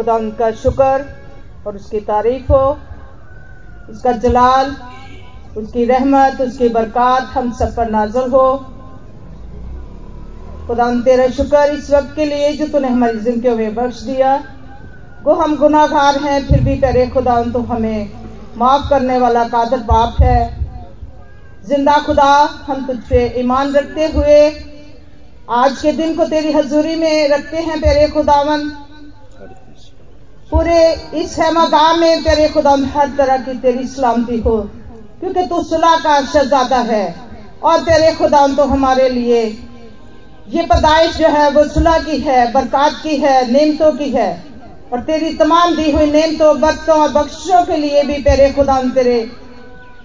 खुदा उनका शुक्र और उसकी तारीफ़ हो, उसका जलाल, उसकी रहमत, उसकी बरकत हम सब पर नाजल हो। खुदा तेरा शुक्र इस वक्त के लिए जो तूने हमारी ज़िंदगी में बख्श दिया, वो हम गुनाहगार हैं, फिर भी तेरे खुदा तो हमें माफ़ करने वाला कादर बाप है। ज़िंदा खुदा, हम तुझ पे ईमान रखते हुए आज के दिन को तेरी हजूरी में रखते हैं तेरे खुदावन। पूरे इस हेमागाह में तेरे खुदा हर तरह की तेरी सलामती हो, क्योंकि तू सुलह का शहजादा है। और तेरे खुदा तो हमारे लिए ये पैदाइश जो है वो सुलह की है, बरकत की है, नेमतों की है। और तेरी तमाम दी हुई नेमतों बरतों और बख्शों के लिए भी तेरे खुदा तेरे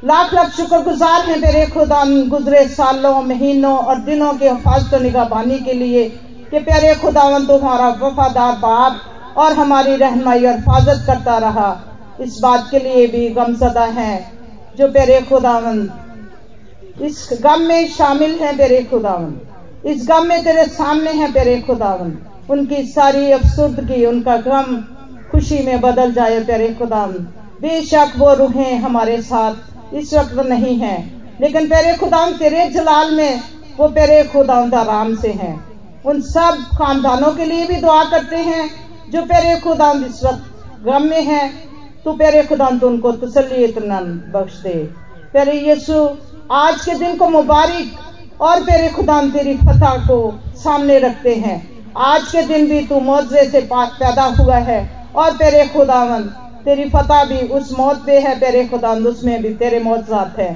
लाख लाख शुक्र गुजार हैं तेरे खुदा गुजरे सालों, महीनों और दिनों के हफाजत निगाहबानी के लिए कि प्यारे खुदावन तुम्हारा वफादार बाप और हमारी रहनमाई और हिफाजत करता रहा। इस बात के लिए भी गमसदा है, जो प्यारे खुदावन। इस गम में शामिल हैं तेरे खुदावन। इस गम में तेरे सामने हैं तेरे खुदावन। उनकी सारी अफसुर्दगी उनका गम खुशी में बदल जाए तेरे खुदावन। बेशक वो रूहें हमारे साथ इस वक्त नहीं है, लेकिन पेरे खुदा तेरे जलाल में, वो पेरे खुदा आराम से हैं। उन सब खानदानों के लिए भी दुआ करते हैं जो पेरे खुदा इस वक्त गम में है तो पेरे खुदा तो उनको तसली इतना बख्श दे पेरे यीशु, आज के दिन को मुबारक और पेरे खुदा तेरी फतह को सामने रखते हैं। आज के दिन भी तू मुआवजे से पैदा हुआ है और पेरे खुदावन, तेरी फतह भी उस मौत पे है पेरे खुदांद उसमें भी तेरे मौजात है।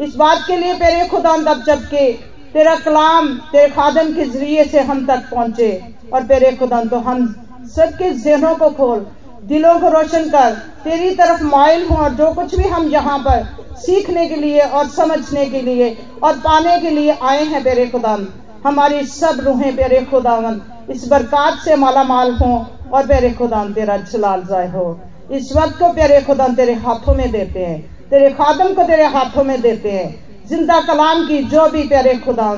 इस बात के लिए पेरे खुदांद अब जबकि तेरा कलाम, तेरे खादम के ज़रिए से हम तक पहुँचे और पेरे खुदांद तो हम सबके जहनों को खोल, दिलों को रोशन कर, तेरी तरफ़ माइल हो और जो कुछ भी हम यहाँ पर सीखने के लिए और समझने के लिए और पाने के लिए आए हैं पेरे खुदान हमारी सब रूहें पेरे खुदावन, इस बरकत से माला माल हो और पेरे खुदान तेरा जलाल जाय हो। इस वक्त को प्यारे खुदा तेरे हाथों में देते हैं, तेरे खादम को तेरे हाथों में देते हैं। ज़िंदा कलाम की जो भी प्यारे खुदा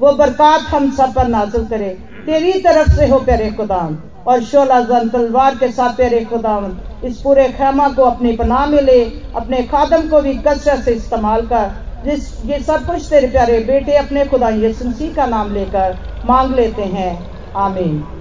वो बरकत हम सब पर नाजुल करे। तेरी तरफ़ से हो प्यारे खुदा और शोला जन तलवार के साथ तेरे खुदावन, इस पूरे खेमा को अपनी पनाह में ले, अपने खादम को भी कसरत से इस्तेमाल कर, जिस, ये सब कुछ तेरे प्यारे बेटे अपने खुदा यसुसी का नाम लेकर मांग लेते हैं। आमीन।